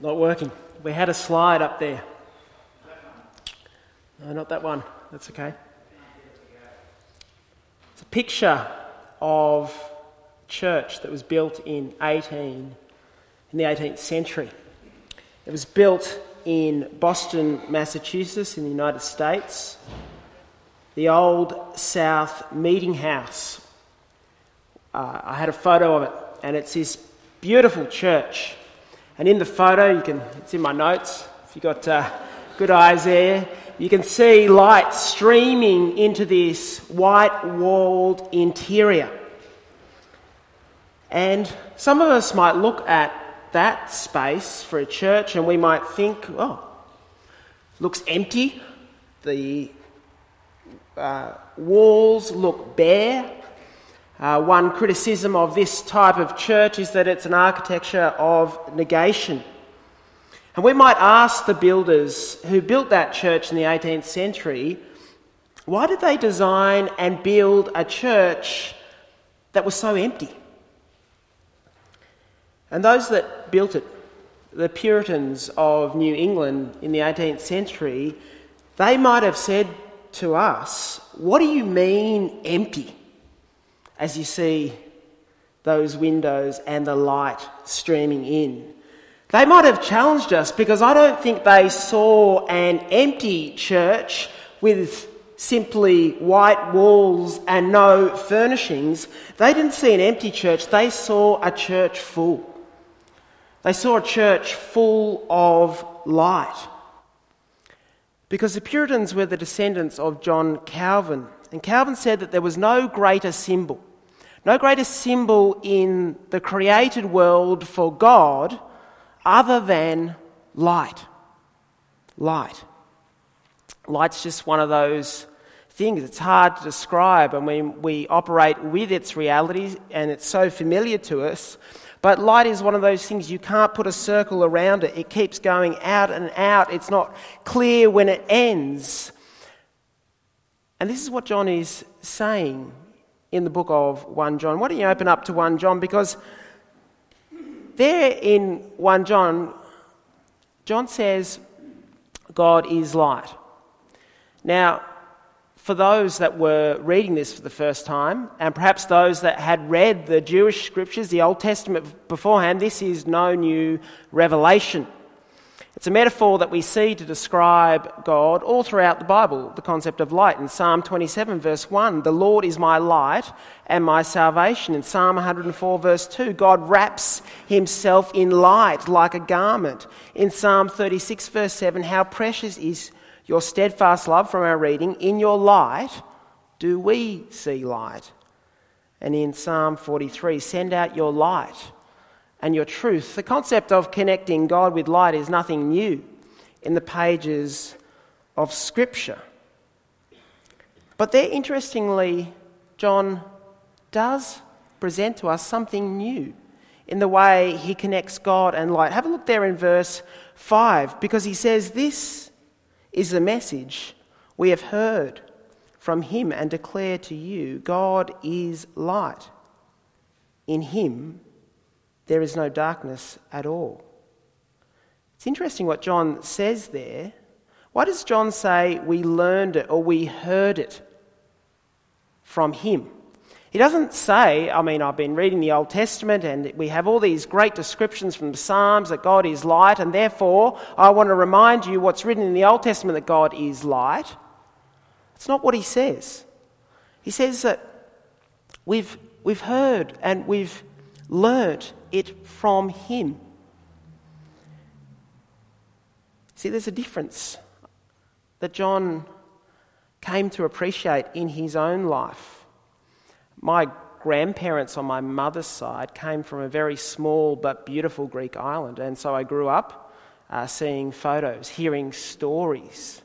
Not working. We had a slide up there. No, not that one. That's okay. It's a picture of a church that was built in 18 in the 18th century. It was built in Boston, Massachusetts, in the United States. The old South Meeting House. Uh, I had a photo of it, and it's this beautiful church. And in the photo, you can, it's in my notes, if you've got uh, good eyes there, you can see light streaming into this white walled interior. And some of us might look at that space for a church and we might think, oh, looks empty. The uh, walls look bare. Uh, one criticism of this type of church is that it's an architecture of negation. And we might ask the builders who built that church in the 18th century why did they design and build a church that was so empty? And those that built it, the Puritans of New England in the 18th century, they might have said to us, What do you mean empty? As you see those windows and the light streaming in. They might have challenged us because I don't think they saw an empty church with simply white walls and no furnishings. They didn't see an empty church, they saw a church full. They saw a church full of light. Because the Puritans were the descendants of John Calvin. And Calvin said that there was no greater symbol, no greater symbol in the created world for God other than light. Light. Light's just one of those things. It's hard to describe, and we, we operate with its realities, and it's so familiar to us. But light is one of those things you can't put a circle around it. It keeps going out and out. It's not clear when it ends. And this is what John is saying in the book of 1 John. Why don't you open up to 1 John? Because there in 1 John, John says, God is light. Now, for those that were reading this for the first time, and perhaps those that had read the Jewish scriptures, the Old Testament beforehand, this is no new revelation. It's a metaphor that we see to describe God all throughout the Bible, the concept of light. In Psalm 27, verse 1, the Lord is my light and my salvation. In Psalm 104, verse 2, God wraps himself in light like a garment. In Psalm 36, verse 7, how precious is your steadfast love from our reading, in your light do we see light. And in Psalm 43, send out your light and your truth. The concept of connecting God with light is nothing new in the pages of Scripture. But there, interestingly, John does present to us something new in the way he connects God and light. Have a look there in verse 5, because he says, This is the message we have heard from him and declare to you God is light. In him there is no darkness at all. It's interesting what John says there. Why does John say we learned it or we heard it from him? He doesn't say, I mean, I've been reading the Old Testament and we have all these great descriptions from the Psalms that God is light, and therefore I want to remind you what's written in the Old Testament that God is light. It's not what he says. He says that we've, we've heard and we've learnt it from him. See, there's a difference that John came to appreciate in his own life. My grandparents on my mother's side came from a very small but beautiful Greek island, and so I grew up uh, seeing photos, hearing stories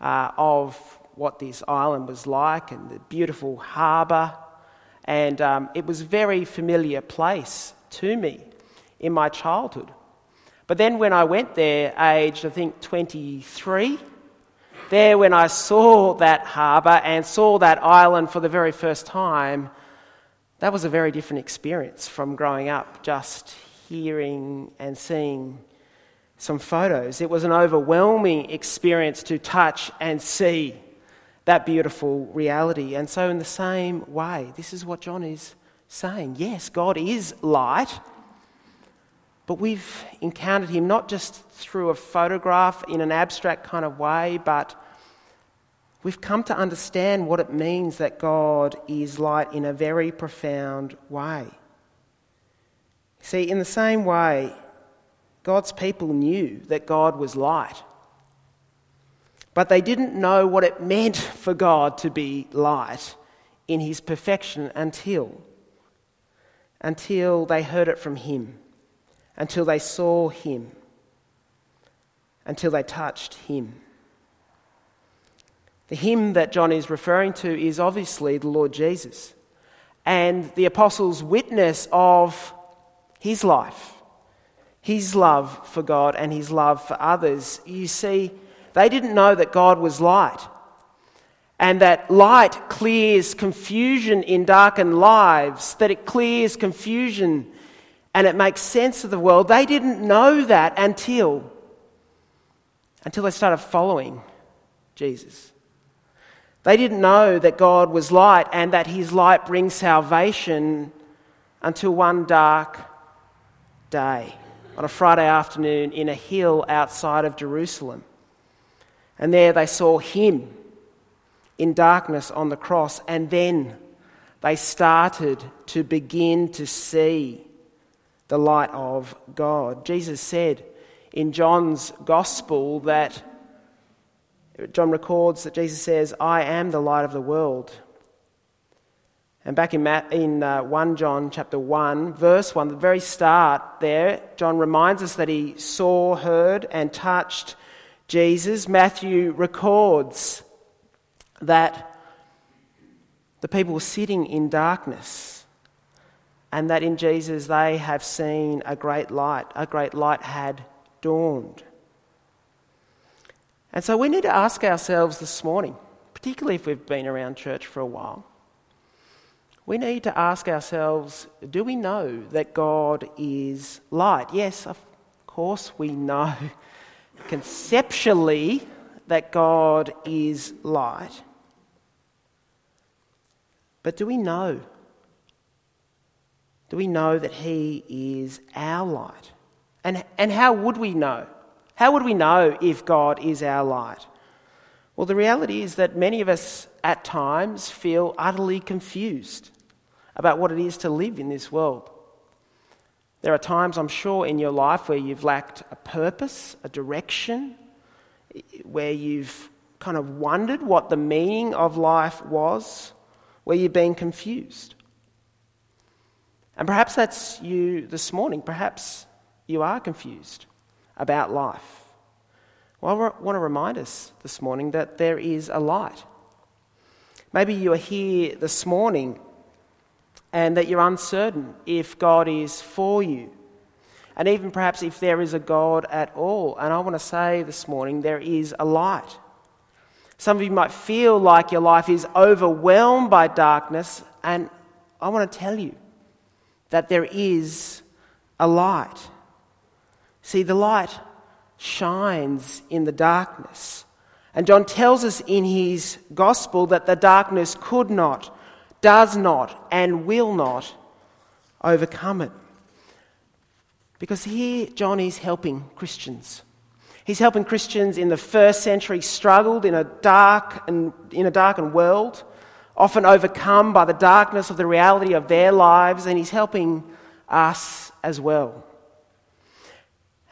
uh, of what this island was like and the beautiful harbour. And um, it was a very familiar place to me in my childhood. But then when I went there, aged I think 23, there, when I saw that harbour and saw that island for the very first time, that was a very different experience from growing up just hearing and seeing some photos. It was an overwhelming experience to touch and see that beautiful reality. And so, in the same way, this is what John is saying. Yes, God is light, but we've encountered him not just through a photograph in an abstract kind of way, but we've come to understand what it means that God is light in a very profound way. See, in the same way, God's people knew that God was light. But they didn't know what it meant for God to be light in his perfection until until they heard it from him, until they saw him, until they touched him. The him that John is referring to is obviously the Lord Jesus and the apostles' witness of his life his love for God and his love for others. You see, they didn't know that God was light and that light clears confusion in darkened lives, that it clears confusion and it makes sense of the world. They didn't know that until until they started following Jesus. They didn't know that God was light and that his light brings salvation until one dark day on a Friday afternoon in a hill outside of Jerusalem. And there they saw him in darkness on the cross, and then they started to begin to see the light of God. Jesus said in John's Gospel that John records that Jesus says, I am the light of the world. And back in, in uh, 1 John chapter 1, verse 1, the very start there, John reminds us that he saw, heard, and touched Jesus. Matthew records that the people were sitting in darkness and that in Jesus they have seen a great light. A great light had dawned. And so we need to ask ourselves this morning, particularly if we've been around church for a while, we need to ask ourselves do we know that God is light? Yes, of course we know conceptually that God is light. But do we know? Do we know that He is our light? And, and how would we know? How would we know if God is our light? Well, the reality is that many of us at times feel utterly confused about what it is to live in this world. There are times, I'm sure, in your life where you've lacked a purpose, a direction, where you've kind of wondered what the meaning of life was, where you've been confused. And perhaps that's you this morning. Perhaps you are confused about life. Well, I want to remind us this morning that there is a light. Maybe you are here this morning and that you're uncertain if God is for you. And even perhaps if there is a God at all. And I want to say this morning there is a light. Some of you might feel like your life is overwhelmed by darkness, and I want to tell you that there is a light. See, the light shines in the darkness. And John tells us in his gospel that the darkness could not does not and will not overcome it. Because here, John is helping Christians. He's helping Christians in the first century struggled in a dark and in a darkened world, often overcome by the darkness of the reality of their lives, and he's helping us as well.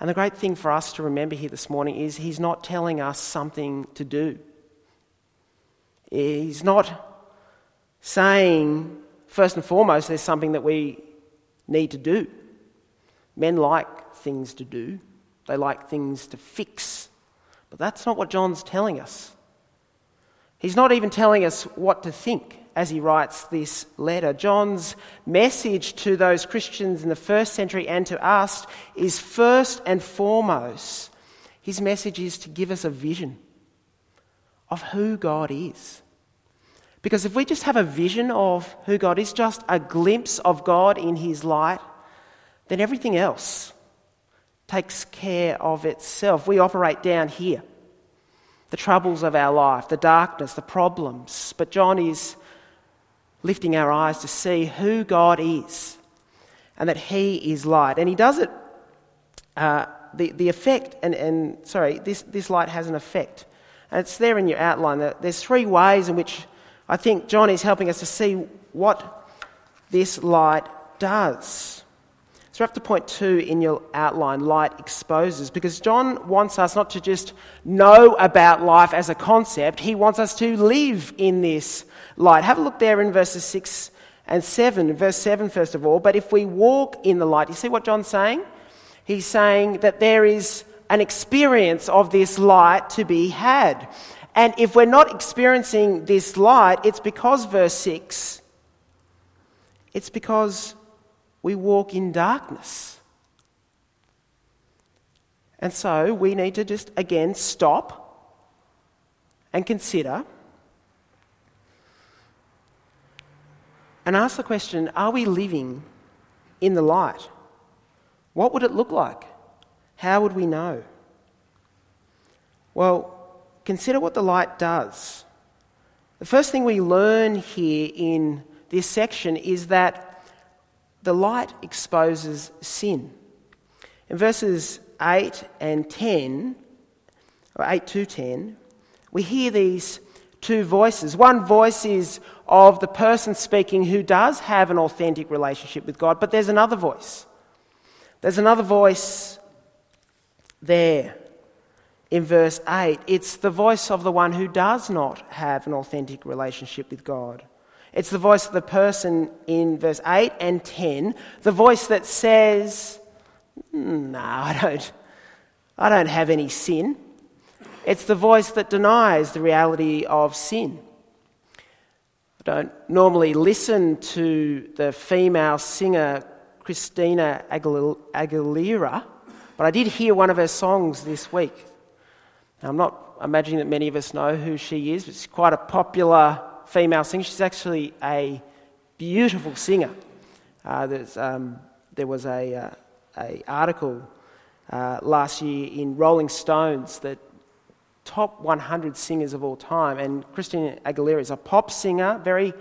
And the great thing for us to remember here this morning is he's not telling us something to do. He's not saying, first and foremost, there's something that we need to do. Men like things to do, they like things to fix. But that's not what John's telling us. He's not even telling us what to think as he writes this letter. John's message to those Christians in the first century and to us is first and foremost, his message is to give us a vision of who God is. Because if we just have a vision of who God is, just a glimpse of God in His light, then everything else takes care of itself. We operate down here. The troubles of our life, the darkness, the problems. But John is lifting our eyes to see who God is and that He is light. And He does it, uh, the, the effect, and, and sorry, this, this light has an effect. And it's there in your outline. There's three ways in which I think John is helping us to see what this light does. So up to point two in your outline light exposes, because John wants us not to just know about life as a concept, he wants us to live in this light. Have a look there in verses 6 and 7. Verse 7, first of all. But if we walk in the light, you see what John's saying? He's saying that there is an experience of this light to be had. And if we're not experiencing this light, it's because, verse 6, it's because we walk in darkness. And so we need to just again stop and consider and ask the question are we living in the light? What would it look like? How would we know? Well, consider what the light does. The first thing we learn here in this section is that the light exposes sin. In verses 8 and 10, or 8 to 10, we hear these two voices. One voice is of the person speaking who does have an authentic relationship with God, but there's another voice. There's another voice there in verse 8. It's the voice of the one who does not have an authentic relationship with God. It's the voice of the person in verse 8 and 10, the voice that says, hmm, No, I don't, I don't have any sin. It's the voice that denies the reality of sin. I don't normally listen to the female singer Christina Aguilera, but I did hear one of her songs this week. Now, I'm not imagining that many of us know who she is, but she's quite a popular female singer. She's actually a beautiful singer. Uh, um, there was a, uh, a article uh, last year in Rolling Stones that top 100 singers of all time, and Christina Aguilera is a pop singer, very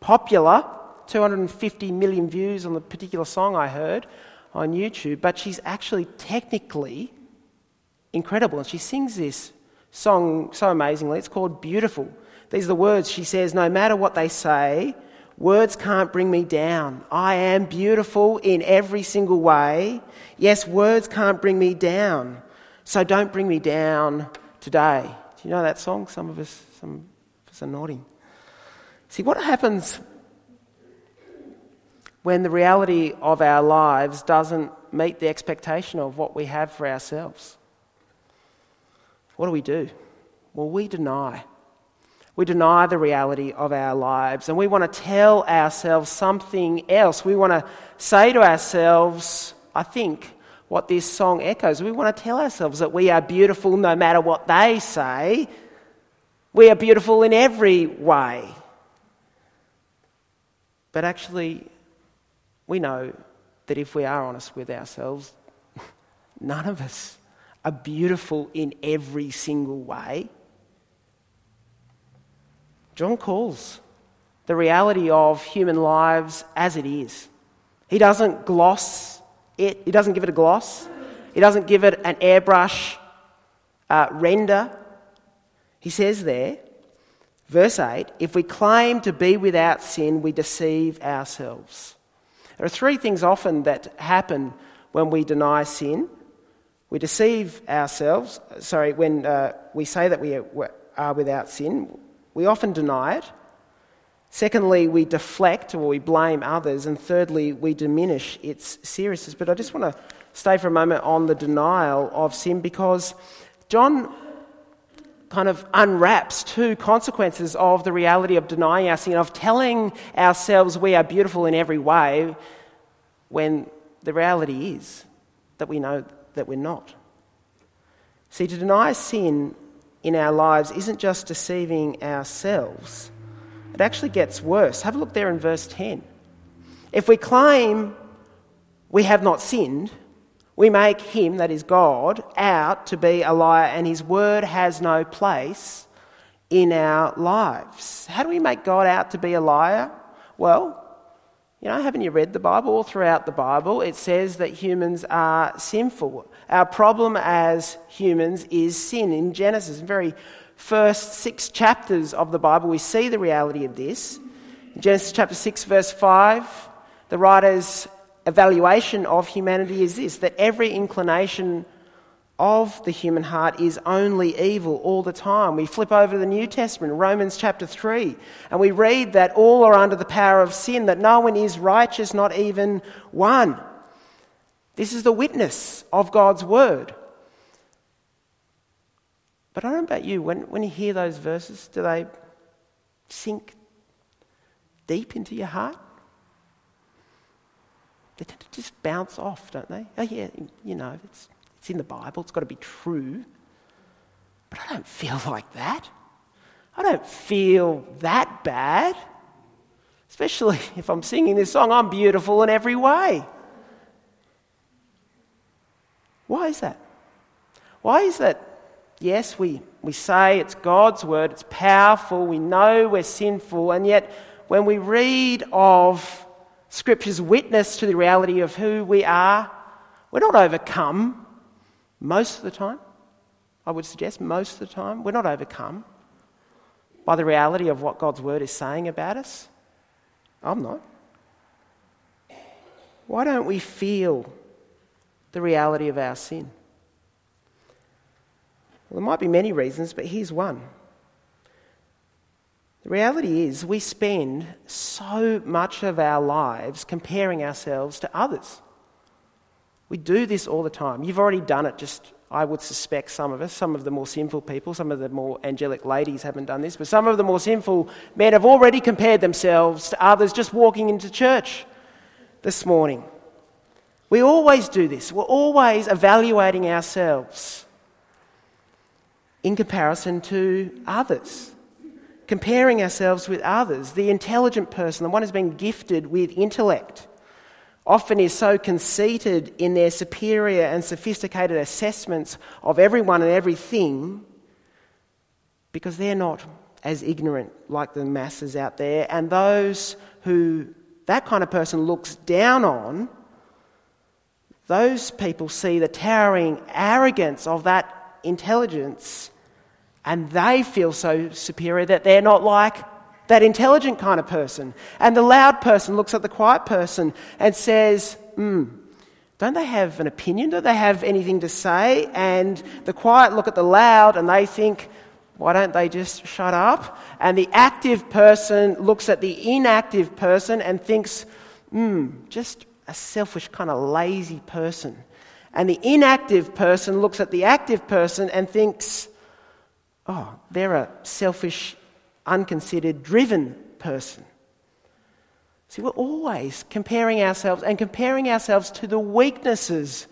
popular. 250 million views on the particular song I heard on YouTube, but she's actually technically incredible, and she sings this song so amazingly. It's called Beautiful. These are the words she says No matter what they say, words can't bring me down. I am beautiful in every single way. Yes, words can't bring me down. So don't bring me down today. Do you know that song? Some of us, some of us are nodding. See, what happens when the reality of our lives doesn't meet the expectation of what we have for ourselves? What do we do? Well, we deny. We deny the reality of our lives and we want to tell ourselves something else. We want to say to ourselves, I think, what this song echoes. We want to tell ourselves that we are beautiful no matter what they say. We are beautiful in every way. But actually, we know that if we are honest with ourselves, none of us are beautiful in every single way. John calls the reality of human lives as it is. He doesn't gloss it, he doesn't give it a gloss, he doesn't give it an airbrush uh, render. He says there, verse 8, if we claim to be without sin, we deceive ourselves. There are three things often that happen when we deny sin. We deceive ourselves, sorry, when uh, we say that we are without sin, we often deny it. Secondly, we deflect or we blame others. And thirdly, we diminish its seriousness. But I just want to stay for a moment on the denial of sin because John kind of unwraps two consequences of the reality of denying our sin, of telling ourselves we are beautiful in every way, when the reality is that we know that we're not. See, to deny sin in our lives isn't just deceiving ourselves, it actually gets worse. Have a look there in verse 10. If we claim we have not sinned, We make him, that is God, out to be a liar, and his word has no place in our lives. How do we make God out to be a liar? Well, you know, haven't you read the Bible? All throughout the Bible, it says that humans are sinful. Our problem as humans is sin. In Genesis, very first six chapters of the Bible, we see the reality of this. In Genesis chapter 6, verse 5, the writer's evaluation of humanity is this that every inclination of the human heart is only evil all the time. We flip over to the New Testament, Romans chapter 3, and we read that all are under the power of sin, that no one is righteous, not even one. This is the witness of God's word. But I don't know about you, when, when you hear those verses, do they sink deep into your heart? They tend to just bounce off, don't they? Oh, yeah, you know, it's, it's in the Bible, it's got to be true. But I don't feel like that. I don't feel that bad. Especially if I'm singing this song, I'm beautiful in every way. Why is that? Why is that? Yes, we, we say it's God's word, it's powerful, we know we're sinful, and yet when we read of Scripture's witness to the reality of who we are. We're not overcome most of the time. I would suggest most of the time. We're not overcome by the reality of what God's Word is saying about us. I'm not. Why don't we feel the reality of our sin? Well, there might be many reasons, but here's one. The reality is, we spend so much of our lives comparing ourselves to others. We do this all the time. You've already done it, just, I would suspect, some of us. Some of the more sinful people, some of the more angelic ladies haven't done this, but some of the more sinful men have already compared themselves to others just walking into church this morning. We always do this. We're always evaluating ourselves in comparison to others comparing ourselves with others. The intelligent person, the one who's been gifted with intellect, often is so conceited in their superior and sophisticated assessments of everyone and everything because they're not as ignorant like the masses out there. And those who that kind of person looks down on, those people see the towering arrogance of that intelligence and they feel so superior that they're not like that intelligent kind of person. And the loud person looks at the quiet person and says, hmm, don't they have an opinion? Do they have anything to say? And the quiet look at the loud and they think, why don't they just shut up? And the active person looks at the inactive person and thinks, hmm, just a selfish, kind of lazy person. And the inactive person looks at the active person and thinks, oh, they're a selfish, unconsidered, driven person. See, we're always comparing ourselves and comparing ourselves to the weaknesses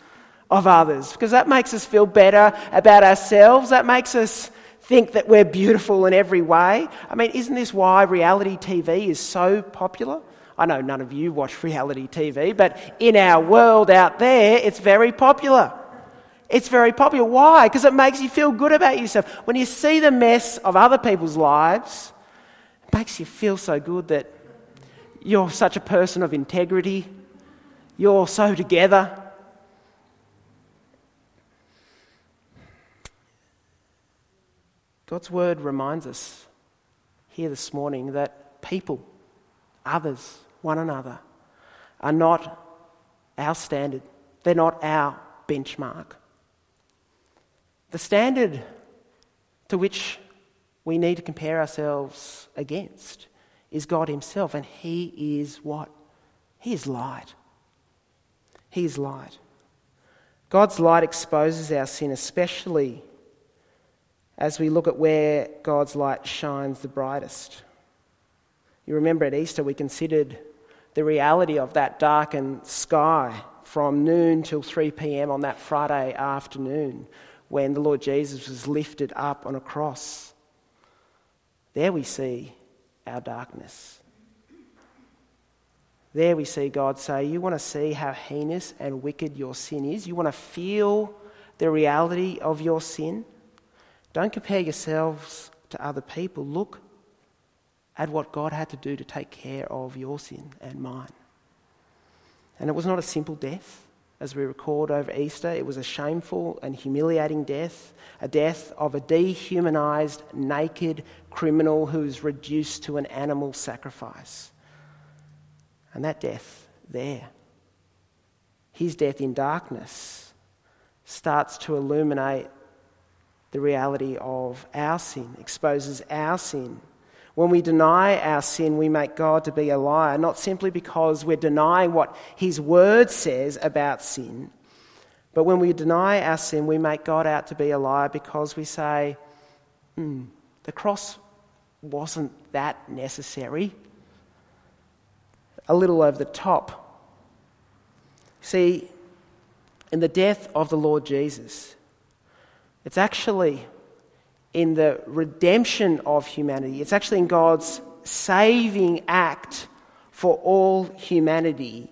of others because that makes us feel better about ourselves. That makes us think that we're beautiful in every way. I mean, isn't this why reality TV is so popular? I know none of you watch reality TV, but in our world out there, it's very popular. It's very popular. Why? Because it makes you feel good about yourself. When you see the mess of other people's lives, it makes you feel so good that you're such a person of integrity, you're so together. God's word reminds us here this morning that people, others, one another, are not our standard. They're not our benchmark. The standard to which we need to compare ourselves against is God Himself, and He is what? He is light. He is light. God's light exposes our sin, especially as we look at where God's light shines the brightest. You remember at Easter we considered the reality of that darkened sky from noon till 3 pm on that Friday afternoon when the Lord Jesus was lifted up on a cross. There we see our darkness. There we see God say, You want to see how heinous and wicked your sin is? You want to feel the reality of your sin? Don't compare yourselves to other people. Look at what God had to do to take care of your sin and mine. And it was not a simple death, as we record over Easter. It was a shameful and humiliating death, a death of a dehumanized, naked criminal who was reduced to an animal sacrifice. And that death there, his death in darkness, starts to illuminate the reality of our sin, exposes our sin. When we deny our sin, we make God to be a liar, not simply because we're denying what His Word says about sin, but when we deny our sin, we make God out to be a liar because we say, hmm, the cross wasn't that necessary a little over the top. See, in the death of the Lord Jesus, it's actually in the redemption of humanity, it's actually in God's saving act for all humanity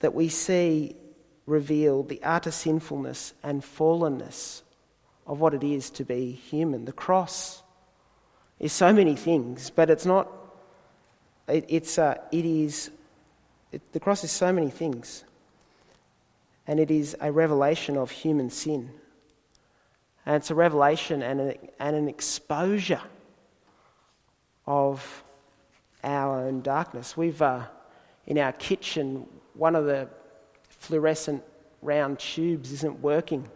that we see revealed the utter sinfulness and fallenness of what it is to be human. The cross is so many things, but it's not it, it's, uh, it is, it, the cross is so many things. And it is a revelation of human sin. And it's a revelation and, a, and an exposure of our own darkness. We've, uh, in our kitchen, one of the fluorescent round tubes isn't working.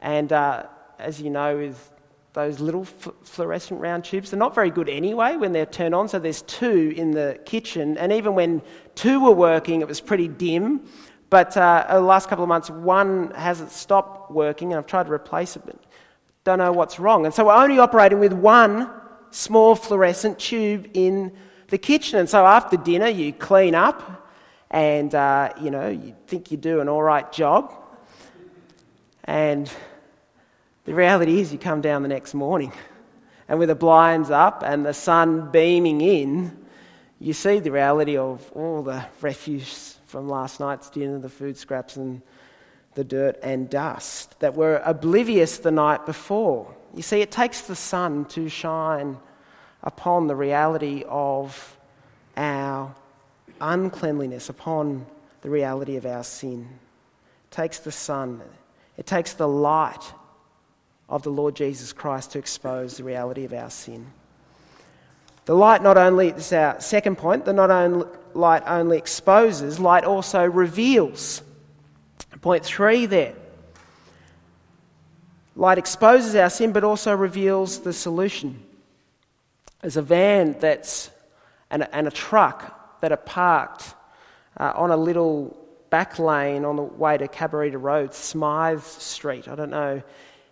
And uh, as you know, with those little fluorescent round tubes. They're not very good anyway when they're turned on, so there's two in the kitchen. And even when two were working, it was pretty dim. But uh, over the last couple of months, one hasn't stopped working, and I've tried to replace it, but don't know what's wrong. And so we're only operating with one small fluorescent tube in the kitchen. And so after dinner, you clean up, and uh, you know you think you do an all right job, and the reality is, you come down the next morning, and with the blinds up and the sun beaming in, you see the reality of all the refuse from last night's dinner, the food scraps, and the dirt and dust that were oblivious the night before. You see, it takes the sun to shine upon the reality of our uncleanliness, upon the reality of our sin. It takes the sun, it takes the light of the Lord Jesus Christ to expose the reality of our sin. The light not only, this is our second point, the not only, light only exposes, light also reveals. Point three there. Light exposes our sin but also reveals the solution. There's a van that's, and a, and a truck that are parked uh, on a little back lane on the way to Cabarita Road, Smythe Street. I don't know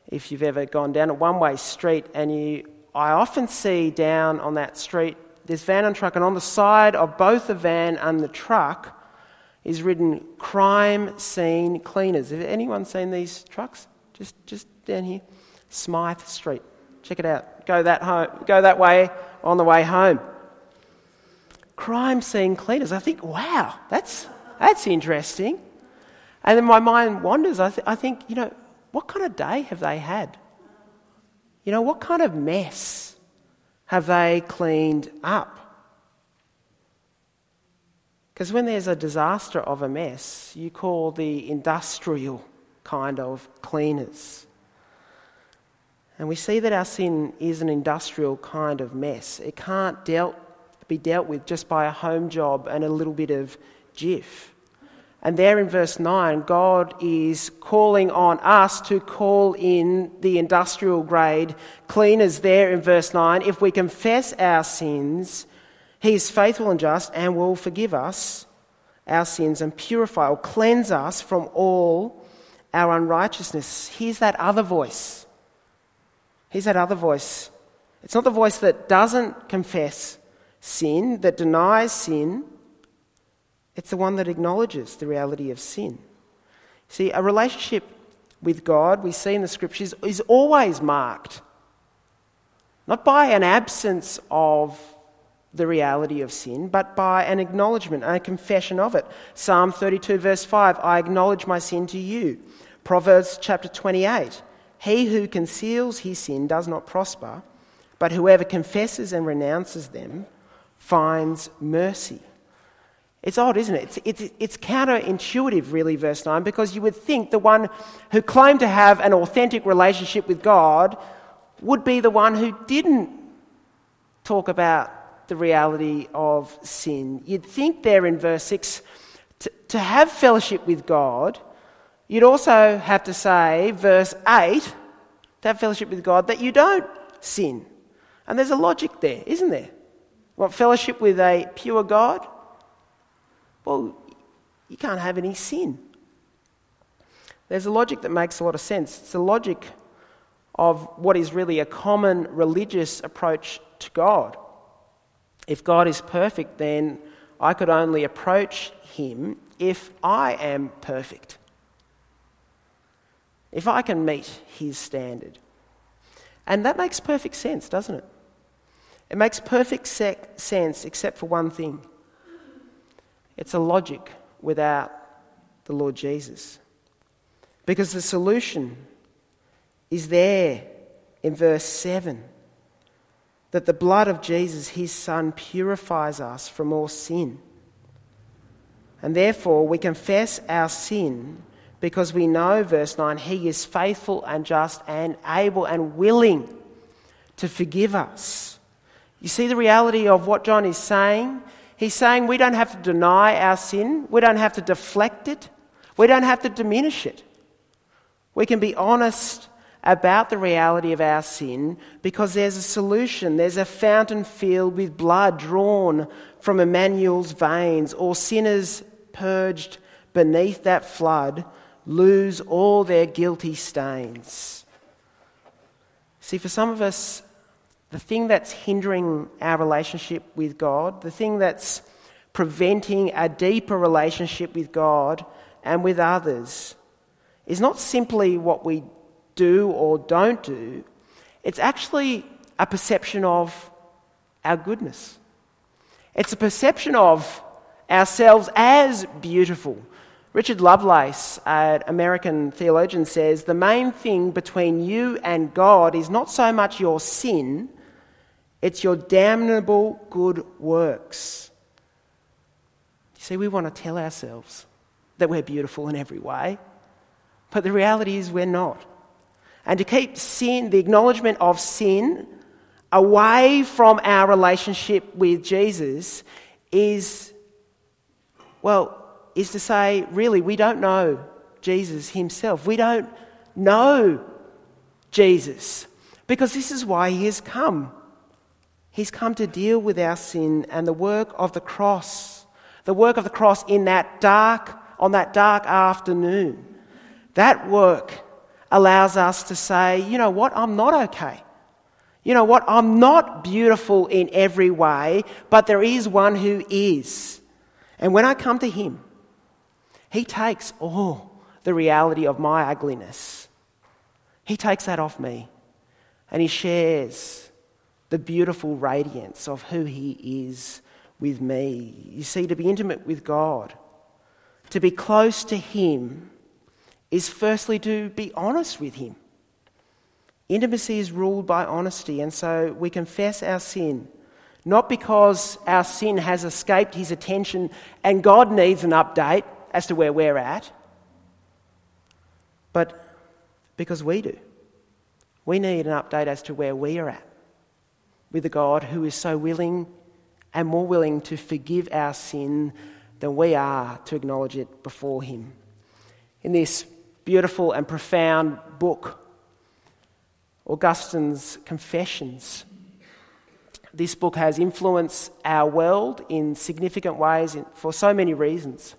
if you've ever gone down a one way street and you, I often see down on that street this van and truck, and on the side of both the van and the truck is written crime scene cleaners. Have anyone seen these trucks? Just, just down here. Smythe Street. Check it out. Go that, home, go that way on the way home. Crime scene cleaners. I think, wow, that's, that's interesting. And then my mind wanders. I, th- I think, you know, what kind of day have they had? You know, what kind of mess have they cleaned up? Because when there's a disaster of a mess, you call the industrial kind of cleaners. And we see that our sin is an industrial kind of mess. It can't dealt, be dealt with just by a home job and a little bit of Jif. And there in verse 9, God is calling on us to call in the industrial grade cleaners there in verse 9. If we confess our sins, He is faithful and just and will forgive us our sins and purify or cleanse us from all our unrighteousness. Here's that other voice. Here's that other voice. It's not the voice that doesn't confess sin, that denies sin it's the one that acknowledges the reality of sin. See, a relationship with God, we see in the scriptures, is always marked not by an absence of the reality of sin, but by an acknowledgement and a confession of it. Psalm 32, verse 5 I acknowledge my sin to you. Proverbs chapter 28 He who conceals his sin does not prosper, but whoever confesses and renounces them finds mercy. It's odd, isn't it? It's, it's, it's counterintuitive, really, verse 9, because you would think the one who claimed to have an authentic relationship with God would be the one who didn't talk about the reality of sin. You'd think there in verse 6 to, to have fellowship with God, you'd also have to say, verse 8, to have fellowship with God, that you don't sin. And there's a logic there, isn't there? What fellowship with a pure God? Well, you can't have any sin. There's a logic that makes a lot of sense. It's the logic of what is really a common religious approach to God. If God is perfect, then I could only approach Him if I am perfect. If I can meet His standard. And that makes perfect sense, doesn't it? It makes perfect sec- sense except for one thing it's a logic without the Lord Jesus. Because the solution is there in verse 7 that the blood of Jesus, his Son, purifies us from all sin. And therefore, we confess our sin because we know, verse 9, he is faithful and just and able and willing to forgive us. You see the reality of what John is saying? He's saying we don't have to deny our sin, we don't have to deflect it, we don't have to diminish it. We can be honest about the reality of our sin because there's a solution. There's a fountain filled with blood drawn from Emmanuel's veins. All sinners purged beneath that flood lose all their guilty stains. See, for some of us, the thing that's hindering our relationship with God, the thing that's preventing a deeper relationship with God and with others, is not simply what we do or don't do, it's actually a perception of our goodness. It's a perception of ourselves as beautiful. Richard Lovelace, an American theologian, says the main thing between you and God is not so much your sin, it's your damnable good works. You see, we want to tell ourselves that we're beautiful in every way, but the reality is we're not. And to keep sin, the acknowledgement of sin, away from our relationship with Jesus is, well, is to say, really, we don't know Jesus himself. We don't know Jesus because this is why he has come. He's come to deal with our sin and the work of the cross, the work of the cross in that dark, on that dark afternoon. That work allows us to say, you know what, I'm not okay. You know what, I'm not beautiful in every way, but there is one who is. And when I come to Him, He takes all the reality of my ugliness. He takes that off me and He shares the beautiful radiance of who He is with me. You see, to be intimate with God, to be close to Him, is firstly to be honest with Him. Intimacy is ruled by honesty, and so we confess our sin, not because our sin has escaped His attention and God needs an update as to where we're at, but because we do. We need an update as to where we are at with a God who is so willing and more willing to forgive our sin than we are to acknowledge it before Him. In this beautiful and profound book, Augustine's Confessions. This book has influenced our world in significant ways for so many reasons.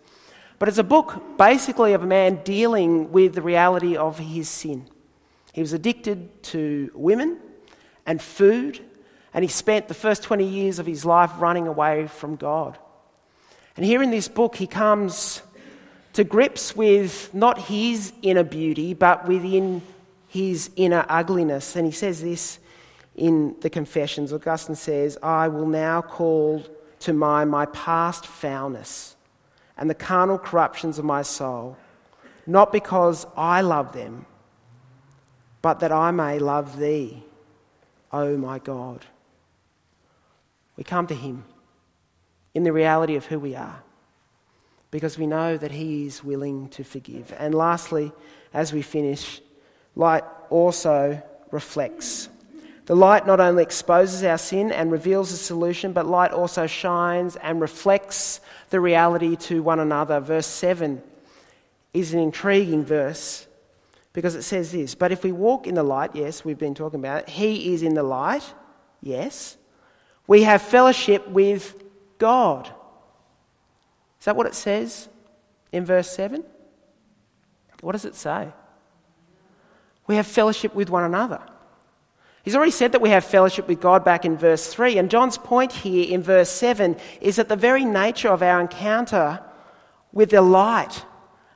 But it's a book basically of a man dealing with the reality of his sin. He was addicted to women and food, and he spent the first 20 years of his life running away from God. And here in this book, he comes to grips with not his inner beauty, but within his inner ugliness. And he says this in the Confessions, Augustine says, I will now call to mind my past foulness and the carnal corruptions of my soul, not because I love them, but that I may love thee, O my God. We come to him in the reality of who we are because we know that he is willing to forgive. And lastly, as we finish, light also reflects. The light not only exposes our sin and reveals the solution, but light also shines and reflects the reality to one another. Verse 7 is an intriguing verse because it says this But if we walk in the light, yes, we've been talking about it, He is in the light, yes, we have fellowship with God. Is that what it says in verse 7? What does it say? We have fellowship with one another. He's already said that we have fellowship with God back in verse 3. And John's point here in verse 7 is that the very nature of our encounter with the light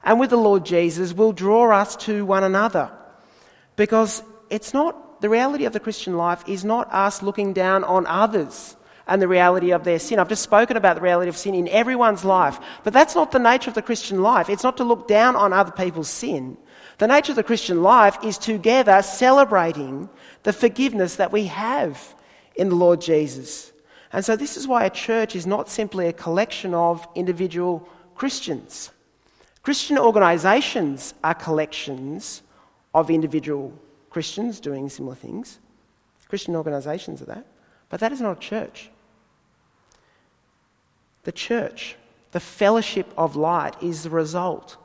and with the Lord Jesus will draw us to one another. Because it's not, the reality of the Christian life is not us looking down on others and the reality of their sin. I've just spoken about the reality of sin in everyone's life, but that's not the nature of the Christian life. It's not to look down on other people's sin. The nature of the Christian life is together celebrating the forgiveness that we have in the Lord Jesus. And so, this is why a church is not simply a collection of individual Christians. Christian organisations are collections of individual Christians doing similar things. Christian organisations are that. But that is not a church. The church, the fellowship of light, is the result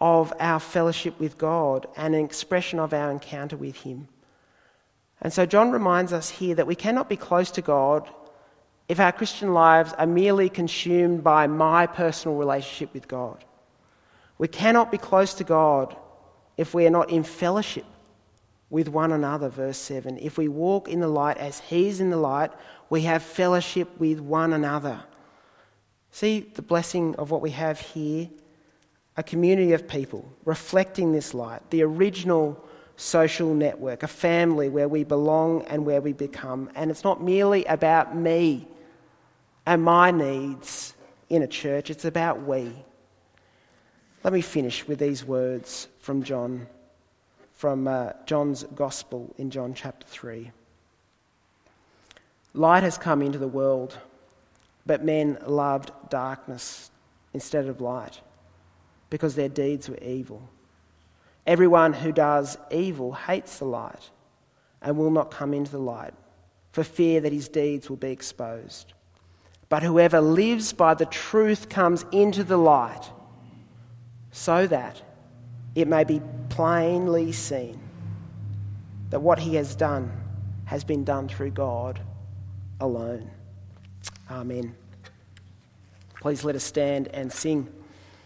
of our fellowship with God and an expression of our encounter with Him. And so John reminds us here that we cannot be close to God if our Christian lives are merely consumed by my personal relationship with God. We cannot be close to God if we are not in fellowship with one another, verse 7. If we walk in the light as He is in the light, we have fellowship with one another. See the blessing of what we have here a community of people reflecting this light, the original social network, a family where we belong and where we become. And it's not merely about me and my needs in a church, it's about we. Let me finish with these words from John, from uh, John's Gospel in John chapter 3. Light has come into the world, but men loved darkness instead of light because their deeds were evil. Everyone who does evil hates the light and will not come into the light for fear that his deeds will be exposed. But whoever lives by the truth comes into the light so that it may be plainly seen that what he has done has been done through God alone. Amen. Please let us stand and sing.